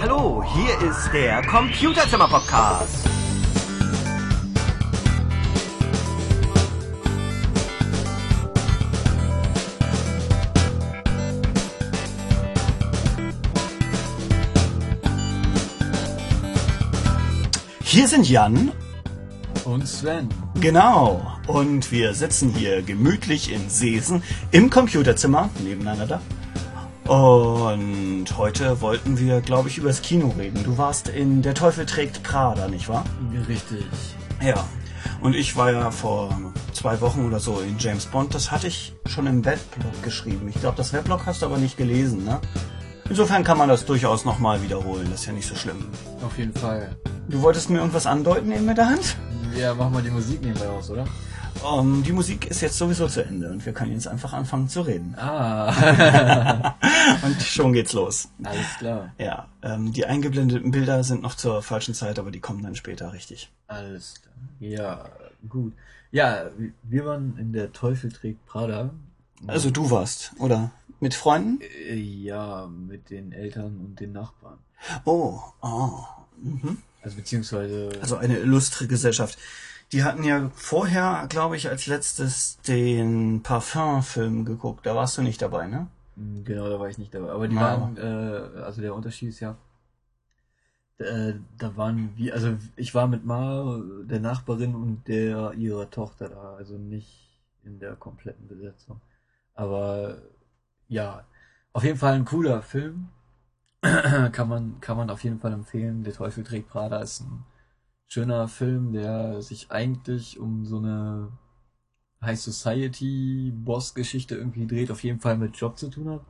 Hallo, hier ist der Computerzimmer Podcast. Hier sind Jan. Und Sven. Genau. Und wir sitzen hier gemütlich in Seesen im Computerzimmer nebeneinander. Und heute wollten wir, glaube ich, über das Kino reden. Du warst in Der Teufel trägt Prada, nicht wahr? Richtig. Ja. Und ich war ja vor zwei Wochen oder so in James Bond. Das hatte ich schon im Webblog geschrieben. Ich glaube, das Webblog hast du aber nicht gelesen, ne? Insofern kann man das durchaus nochmal wiederholen. Das ist ja nicht so schlimm. Auf jeden Fall. Du wolltest mir irgendwas andeuten eben mit der Hand? Ja, machen wir die Musik nebenbei aus, oder? Um, die Musik ist jetzt sowieso zu Ende und wir können jetzt einfach anfangen zu reden. Ah. und schon geht's los. Alles klar. Ja, ähm, die eingeblendeten Bilder sind noch zur falschen Zeit, aber die kommen dann später richtig. Alles klar. Ja, gut. Ja, wir waren in der Teufel trägt Prada. Also du warst, oder? Mit Freunden? Äh, Ja, mit den Eltern und den Nachbarn. Oh, oh. Mhm. Also beziehungsweise. Also eine illustre Gesellschaft. Die hatten ja vorher, glaube ich, als letztes den Parfum-Film geguckt. Da warst du nicht dabei, ne? Genau, da war ich nicht dabei. Aber die Ah. waren, äh, also der Unterschied ist ja, äh, da waren wir, also ich war mit Ma, der Nachbarin und der ihrer Tochter da, also nicht in der kompletten Besetzung. Aber ja, auf jeden Fall ein cooler Film. kann man, kann man auf jeden Fall empfehlen. Der Teufel trägt Prada ist ein schöner Film, der sich eigentlich um so eine High Society Boss Geschichte irgendwie dreht, auf jeden Fall mit Job zu tun hat.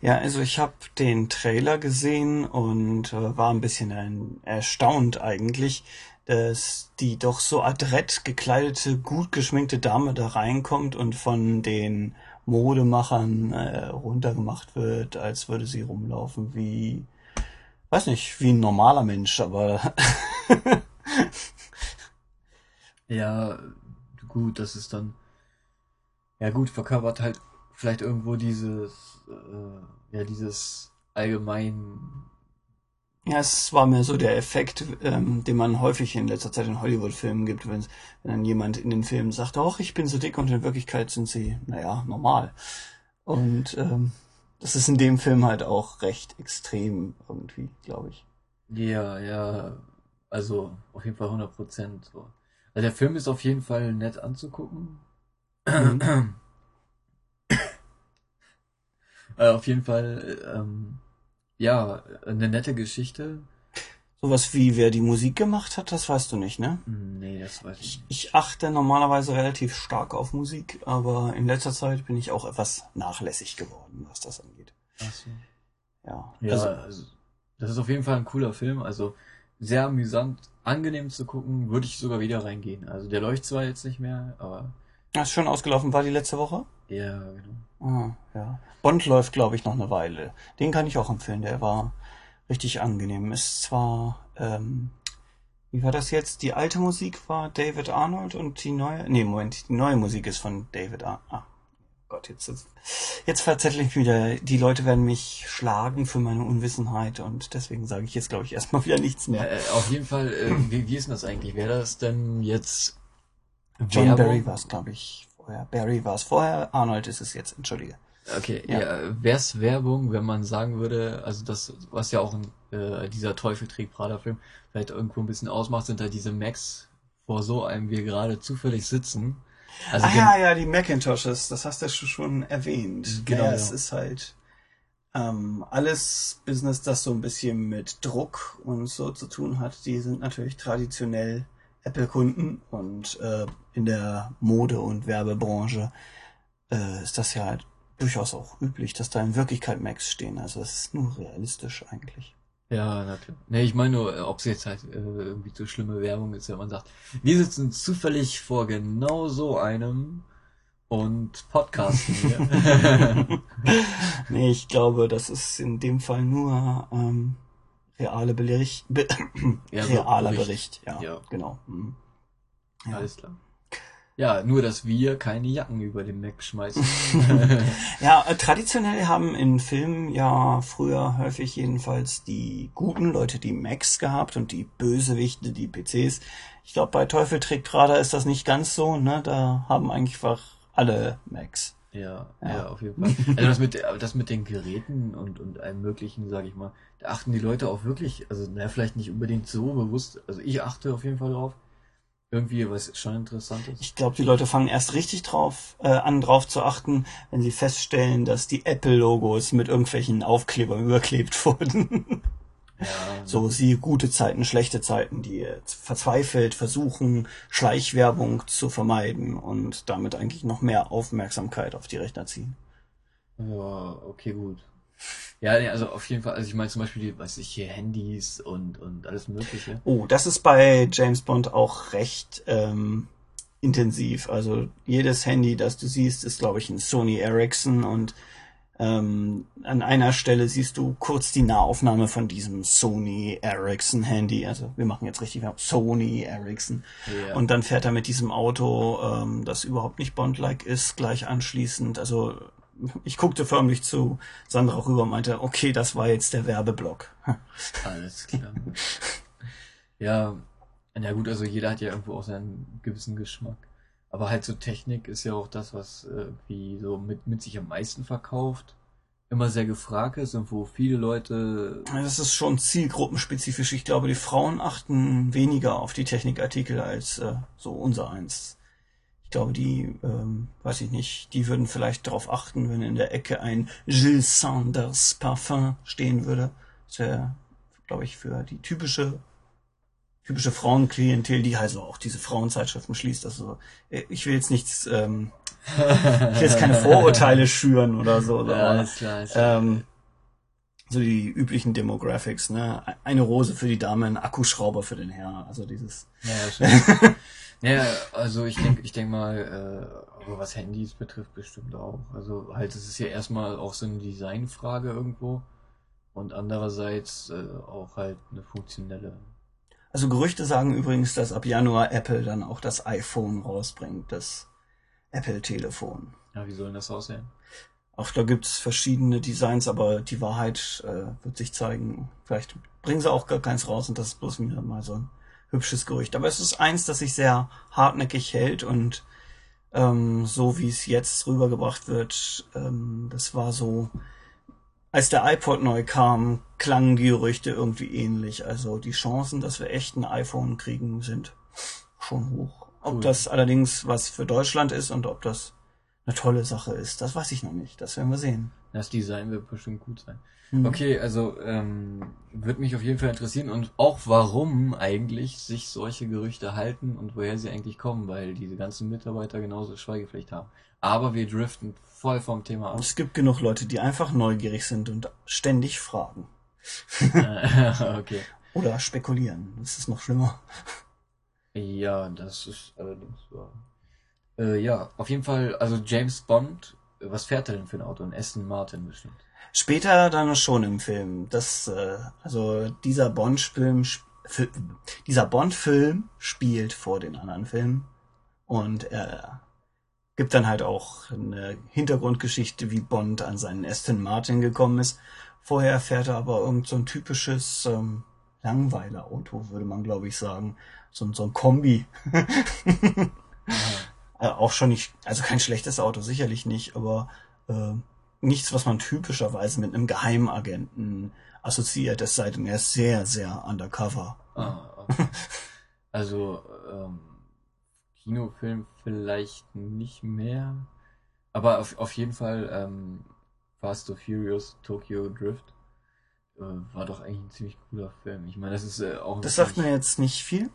Ja, also ich habe den Trailer gesehen und äh, war ein bisschen ein, erstaunt eigentlich, dass die doch so adrett gekleidete, gut geschminkte Dame da reinkommt und von den Modemachern äh, runtergemacht wird, als würde sie rumlaufen wie, weiß nicht, wie ein normaler Mensch, aber Ja, gut, das ist dann, ja gut, verkörpert halt vielleicht irgendwo dieses, äh, ja, dieses allgemein, Ja, es war mir so der Effekt, ähm, den man häufig in letzter Zeit in Hollywood-Filmen gibt, wenn, wenn dann jemand in den Filmen sagt, ach, ich bin so dick und in Wirklichkeit sind sie, naja, normal. Und ähm, das ist in dem Film halt auch recht extrem irgendwie, glaube ich. ja, ja, also auf jeden Fall 100 Prozent so. Also der Film ist auf jeden Fall nett anzugucken. Mhm. äh, auf jeden Fall, ähm, ja, eine nette Geschichte. Sowas wie wer die Musik gemacht hat, das weißt du nicht, ne? Hm, Nee, das weiß ich Ich, nicht. ich achte normalerweise relativ stark auf Musik, aber in letzter Zeit bin ich auch etwas nachlässig geworden, was das angeht. Ach so. Ja, Ja, also also, das ist auf jeden Fall ein cooler Film. Also sehr amüsant, angenehm zu gucken, würde ich sogar wieder reingehen. Also der läuft zwar jetzt nicht mehr, aber hast schon ausgelaufen war die letzte Woche? ja, genau. Ah, ja. Bond läuft, glaube ich, noch eine Weile. Den kann ich auch empfehlen. Der war richtig angenehm. Ist zwar, ähm, wie war das jetzt? Die alte Musik war David Arnold und die neue, nee, Moment, die neue Musik ist von David Ar Ah, Gott, jetzt, jetzt verzettel ich wieder. Die Leute werden mich schlagen für meine Unwissenheit und deswegen sage ich jetzt, glaube ich, erstmal wieder nichts mehr. Äh, auf jeden Fall, äh, wie, wie ist denn das eigentlich? Wäre das denn jetzt John Werbung? Barry war es, glaube ich, vorher. Barry war es vorher, Arnold ist es jetzt, entschuldige. Okay, Ja. ja, wäre es Werbung, wenn man sagen würde, also das, was ja auch in, äh, dieser Teufel trägt Prada-Film vielleicht irgendwo ein bisschen ausmacht, sind halt diese Macs, vor so einem wir gerade zufällig sitzen. Also ah ja, ja, die Macintoshes, das hast du schon- erwähnt. Genau, Ja, es ist halt ähm, alles Business, das so ein bisschen mit Druck und so zu tun hat. Die sind natürlich traditionell Apple-Kunden und äh, in der Mode- und Werbebranche äh, ist das ja halt durchaus auch üblich, dass da in Wirklichkeit Macs stehen. Also es ist nur realistisch eigentlich. Ja, na klar. Nee, ich meine nur, ob es jetzt halt äh, irgendwie so schlimme Werbung ist, wenn man sagt, wir sitzen zufällig vor genau so einem und podcasten hier. Nee, ich glaube, das ist in dem Fall nur ähm, reale Bericht, be Ja, so realer Bericht. Bericht. Ja, Ja. genau. Mhm. Ja. Alles klar. Ja, nur dass wir keine Jacken über den Mac schmeißen. Ja, äh, traditionell haben in Filmen ja früher häufig jedenfalls die guten Leute die Macs gehabt und die Bösewichte die PCs. Ich glaube, bei Teufel trägt Radar ist das nicht ganz so, ne? Da haben eigentlich einfach alle Macs. ja, Ja. ja, auf jeden Fall. Also das mit, das mit den Geräten und, und allem möglichen, sage ich mal, da achten die Leute auch wirklich, also naja, vielleicht nicht unbedingt so bewusst, also ich achte auf jeden Fall drauf. Irgendwie, was schon interessant ist. Ich glaube, die Leute fangen erst richtig drauf äh, an, drauf zu achten, wenn sie feststellen, dass die Apple-Logos mit irgendwelchen Aufklebern überklebt wurden. Ja, so sie gute Zeiten, schlechte Zeiten, die verzweifelt versuchen, Schleichwerbung zu vermeiden und damit eigentlich noch mehr Aufmerksamkeit auf die Rechner ziehen. Ja, okay, gut. Ja, nee, also auf jeden Fall, also ich meine zum Beispiel die, weiß ich, hier Handys und, und alles mögliche. Oh, das ist bei James Bond auch recht ähm, intensiv. Also jedes Handy, das du siehst, ist, glaube ich, ein Sony Ericsson und ähm, an einer Stelle siehst du kurz die Nahaufnahme von diesem Sony Ericsson Handy. Also wir machen jetzt richtig, Sony Ericsson. Ja. Und dann fährt er mit diesem Auto, ähm, das überhaupt nicht Bond-like ist, gleich anschließend. Also ich guckte förmlich zu Sandra rüber und meinte, okay, das war jetzt der Werbeblock. Alles klar. ja, na gut, also jeder hat ja irgendwo auch seinen gewissen Geschmack. Aber halt so Technik ist ja auch das, was äh, wie so mit, mit sich am meisten verkauft, immer sehr gefragt ist und wo viele Leute Das ist schon zielgruppenspezifisch. Ich glaube, die Frauen achten weniger auf die Technikartikel als äh, so unser eins. Ich glaube, die, ähm, weiß ich nicht, die würden vielleicht darauf achten, wenn in der Ecke ein Gilles Sanders Parfum stehen würde. Das wäre, glaube ich, für die typische typische Frauenklientel, die also auch diese Frauenzeitschriften schließt. Also äh, ich will jetzt nichts, ähm, ich will jetzt keine Vorurteile schüren oder so. Ja, aber, alles klar, alles klar. ähm, so die üblichen Demographics, ne? Eine Rose für die Dame, ein Akkuschrauber für den Herr. Also dieses. Ja, ja, schon. ja, also ich denke, ich denke mal, äh, aber was Handys betrifft, bestimmt auch. Also halt, es ist ja erstmal auch so eine Designfrage irgendwo und andererseits äh, auch halt eine funktionelle. Also Gerüchte sagen übrigens, dass ab Januar Apple dann auch das iPhone rausbringt, das Apple-Telefon. Ja, wie soll denn das aussehen? Auch da gibt's verschiedene Designs, aber die Wahrheit äh, wird sich zeigen. Vielleicht bringen sie auch gar keins raus und das ist bloß wieder mal so ein hübsches Gerücht. Aber es ist eins, das sich sehr hartnäckig hält und ähm, so wie es jetzt rübergebracht wird, ähm, das war so, als der iPod neu kam, klangen die Gerüchte irgendwie ähnlich. Also die Chancen, dass wir echt ein iPhone kriegen, sind schon hoch. Ob Cool. das allerdings was für Deutschland ist und ob das eine tolle Sache ist, das weiß ich noch nicht. Das werden wir sehen. Das Design wird bestimmt gut sein. Mhm. Okay, also ähm, wird mich auf jeden Fall interessieren und auch warum eigentlich sich solche Gerüchte halten und woher sie eigentlich kommen, weil diese ganzen Mitarbeiter genauso Schweigepflicht haben. Aber wir driften voll vom Thema ab. es gibt genug Leute, die einfach neugierig sind und ständig fragen. Okay. Oder spekulieren. Das ist noch schlimmer. Ja, das ist allerdings wahr. Äh, ja, auf jeden Fall, also James Bond, was fährt er denn für ein Auto? Ein Aston Martin bestimmt. Später dann schon im Film. Das, äh, also dieser Bond-Film, dieser Bond-Film spielt vor den anderen Filmen und er gibt dann halt auch eine Hintergrundgeschichte, wie Bond an seinen Aston Martin gekommen ist. Vorher fährt er aber irgend so ein typisches ähm, Langweiler-Auto, würde man glaube ich sagen. So, so ein Kombi. Äh, auch schon nicht, also kein schlechtes Auto, sicherlich nicht, aber äh, nichts, was man typischerweise mit einem Geheimagenten assoziiert, es sei denn, er ist sehr, sehr undercover. Ah, okay. Also, ähm, Kinofilm vielleicht nicht mehr. Aber auf, auf jeden Fall, ähm, Fast and Furious Tokyo Drift äh, war doch eigentlich ein ziemlich cooler Film. Ich meine, das ist äh, auch ein Das sagt mir jetzt nicht viel.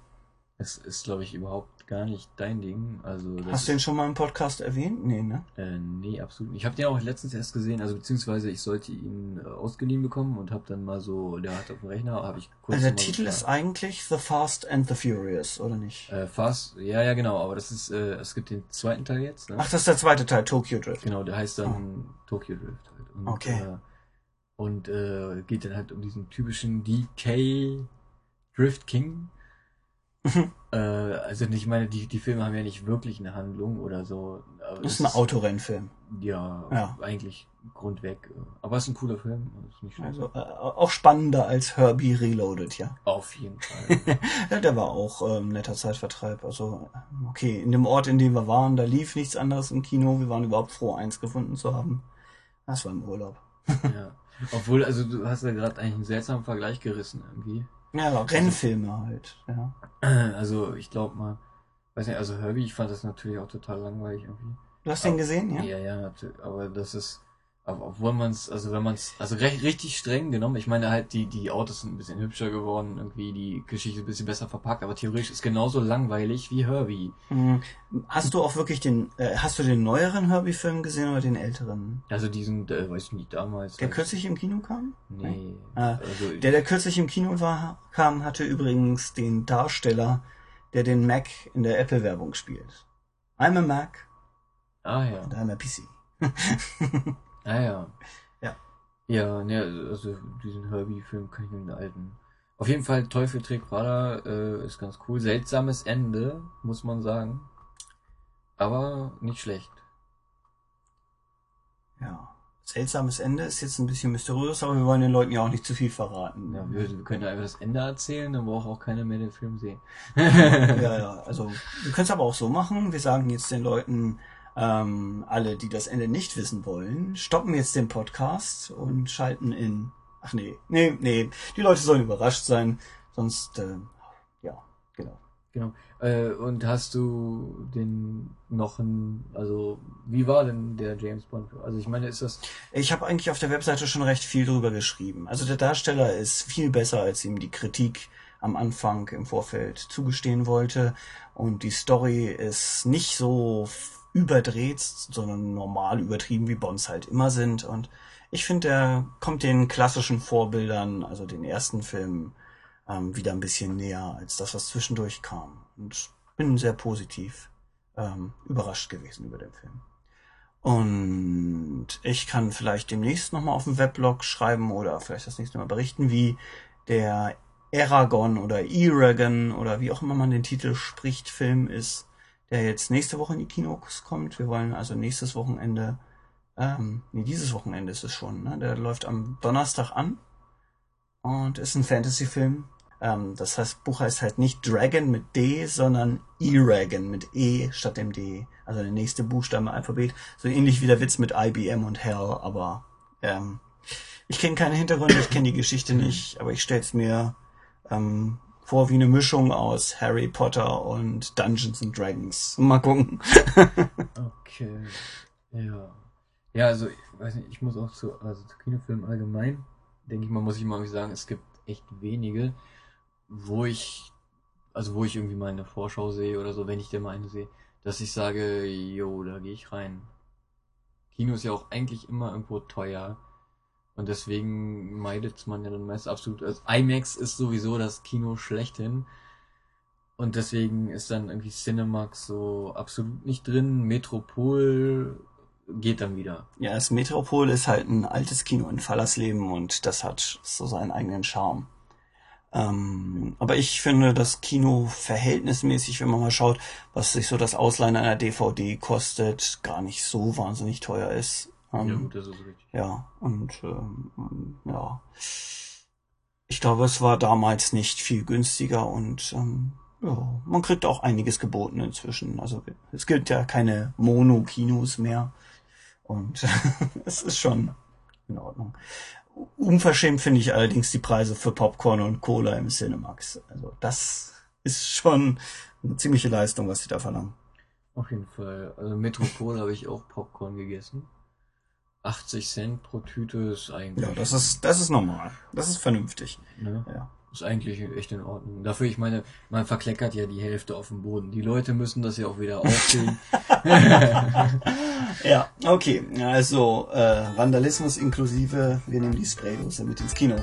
Das ist, glaube ich, überhaupt gar nicht dein Ding. Also, Hast du den schon mal im Podcast erwähnt? Nee, ne? Äh, nee, absolut nicht. Ich habe den auch letztens erst gesehen, also beziehungsweise ich sollte ihn äh, ausgeliehen bekommen und habe dann mal so, der hat auf dem Rechner, habe ich kurz Also der Titel ist eigentlich The Fast and the Furious, oder nicht? äh, Fast, ja, ja, genau, aber das ist, äh, es gibt den zweiten Teil jetzt, ne? Ach, das ist der zweite Teil, Tokyo Drift. Genau, der heißt dann Tokyo Drift halt. Und, Okay. Äh, und äh, geht dann halt um diesen typischen DK Drift King. Äh, also ich meine, die, die Filme haben ja nicht wirklich eine Handlung oder so. Das es ist ein Autorennfilm. Ja, Ja. eigentlich grundweg. Aber es ist ein cooler Film. Also äh, auch spannender als Herbie Reloaded, ja. Auf jeden Fall. Ja, der war auch ähm, netter Zeitvertreib. Also, okay, in dem Ort, in dem wir waren, da lief nichts anderes im Kino. Wir waren überhaupt froh, eins gefunden zu haben. Das war im Urlaub. ja. Obwohl, also du hast ja gerade eigentlich einen seltsamen Vergleich gerissen irgendwie. Ja, Rennfilme halt, ja. Also ich glaube mal, weiß nicht, also Herbie, ich fand das natürlich auch total langweilig irgendwie. Du hast den gesehen, ja? Ja, ja, natürlich. Aber das ist, aber obwohl man es, also wenn man es, also recht, richtig streng genommen, ich meine halt, die, die Autos sind ein bisschen hübscher geworden, irgendwie die Geschichte ein bisschen besser verpackt, aber theoretisch ist genauso langweilig wie Herbie. Hm. Hast du auch wirklich den, äh, hast du den neueren Herbie-Film gesehen oder den älteren? Also diesen, äh, weiß ich nicht, damals. Der kürzlich im Kino kam? Nee. Ah, also, Der, der kürzlich im Kino war, kam, hatte übrigens den Darsteller, der den Mac in der Apple-Werbung spielt. I'm a Mac ah ja. and I'm a PC. Ah ja. Ja. Ja, ne, also diesen Herbie-Film kann ich nur den alten. Auf jeden Fall Teufel trägt Prada äh, ist ganz cool. Seltsames Ende, muss man sagen. Aber nicht schlecht. Ja. Seltsames Ende ist jetzt ein bisschen mysteriös, aber wir wollen den Leuten ja auch nicht zu viel verraten. Ja, wir, wir können einfach das Ende erzählen, dann braucht auch keiner mehr den Film sehen. ja, ja. Also wir können es aber auch so machen. Wir sagen jetzt den Leuten, ähm, alle, die das Ende nicht wissen wollen, stoppen jetzt den Podcast und schalten in. Ach nee, nee, nee. Die Leute sollen überrascht sein, sonst äh, ja, genau. Genau. Äh, und hast du den noch ein, also wie war denn der James Bond? Also ich meine, ist das Ich habe eigentlich auf der Webseite schon recht viel drüber geschrieben. Also der Darsteller ist viel besser, als ihm die Kritik am Anfang im Vorfeld zugestehen wollte. Und die Story ist nicht so überdreht, sondern normal übertrieben, wie Bonds halt immer sind. Und ich finde, er kommt den klassischen Vorbildern, also den ersten Filmen, ähm, wieder ein bisschen näher als das, was zwischendurch kam. Und bin sehr positiv ähm, überrascht gewesen über den Film. Und ich kann vielleicht demnächst nochmal auf dem Weblog schreiben oder vielleicht das nächste Mal berichten, wie der Aragon oder Eragon oder wie auch immer man den Titel spricht, Film ist, der jetzt nächste Woche in die Kinos kommt. Wir wollen also nächstes Wochenende, ähm, nee, dieses Wochenende ist es schon, ne? Der läuft am Donnerstag an und ist ein Fantasy-Film. Ähm, das heißt, Buch heißt halt nicht Dragon mit D, sondern Eragon mit E statt dem D. Also der nächste Buchstabe im Alphabet. So ähnlich wie der Witz mit IBM und Hell, aber ähm, ich kenne keine Hintergründe, ich kenne die Geschichte nicht, aber ich stell's mir ähm, vor wie eine Mischung aus Harry Potter und Dungeons and Dragons. Mal gucken. Okay. Ja. Ja, also, ich weiß nicht, ich muss auch zu, also zu Kinofilmen allgemein, denke ich mal, muss ich mal sagen, es gibt echt wenige, wo ich, also wo ich irgendwie mal eine Vorschau sehe oder so, wenn ich denn mal eine sehe, dass ich sage, jo, da gehe ich rein. Kino ist ja auch eigentlich immer irgendwo teuer. Und deswegen meidet man ja dann meist absolut. Also IMAX ist sowieso das Kino schlechthin. Und deswegen ist dann irgendwie Cinemax so absolut nicht drin. Metropol geht dann wieder. Ja, das Metropol ist halt ein altes Kino in Fallersleben und das hat so seinen eigenen Charme. Ähm, aber ich finde, das Kino verhältnismäßig, wenn man mal schaut, was sich so das Ausleihen einer DVD kostet, gar nicht so wahnsinnig teuer ist. Ähm, Ja, gut, das ist richtig. Ja, und ähm, ja. Ich glaube, es war damals nicht viel günstiger und ähm, ja, man kriegt auch einiges geboten inzwischen. Also es gibt ja keine Mono-Kinos mehr. Und es ist schon in Ordnung. Unverschämt finde ich allerdings die Preise für Popcorn und Cola im Cinemax. Also das ist schon eine ziemliche Leistung, was sie da verlangen. Auf jeden Fall. Also Metropol habe ich auch Popcorn gegessen. 80 Cent pro Tüte ist eigentlich. Ja, das ist, das ist normal. Das ist vernünftig. Ne? Ja. Ist eigentlich echt in Ordnung. Dafür, ich meine, man verkleckert ja die Hälfte auf dem Boden. Die Leute müssen das ja auch wieder aufziehen. Ja, okay. Also äh, Vandalismus inklusive, wir nehmen die Spraydose mit ins Kino.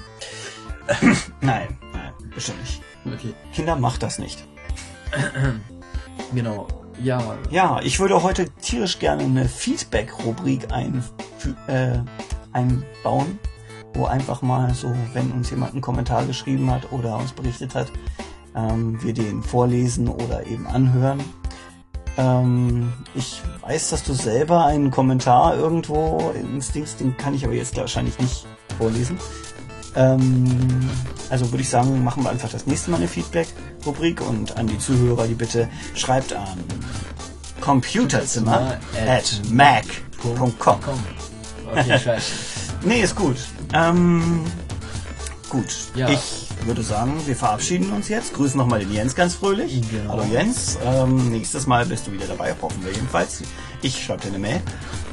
nein, nein, bestimmt nicht. okay. Kinder, macht das nicht. Genau. Ja. Ja, ich würde heute tierisch gerne eine Feedback-Rubrik ein, äh, einbauen, wo einfach mal so, wenn uns jemand einen Kommentar geschrieben hat oder uns berichtet hat, ähm, wir den vorlesen oder eben anhören. Ähm, ich weiß, dass du selber einen Kommentar irgendwo ins den kann ich aber jetzt wahrscheinlich nicht vorlesen. Ähm, also würde ich sagen, machen wir einfach das nächste Mal eine Feedback-Rubrik und an die Zuhörer die Bitte schreibt an computerzimmer at mac.com. Okay, scheiße. Nee, ist gut. Ähm, gut. Ja. Ich würde sagen, wir verabschieden uns jetzt. Grüßen nochmal den Jens ganz fröhlich. Genau. Hallo Jens. Ähm, nächstes Mal bist du wieder dabei, hoffen wir jedenfalls. Ich schreibe dir eine Mail.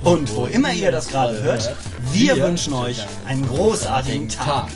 Und wo immer ihr das gerade hört, wir wünschen euch einen großartigen Tag.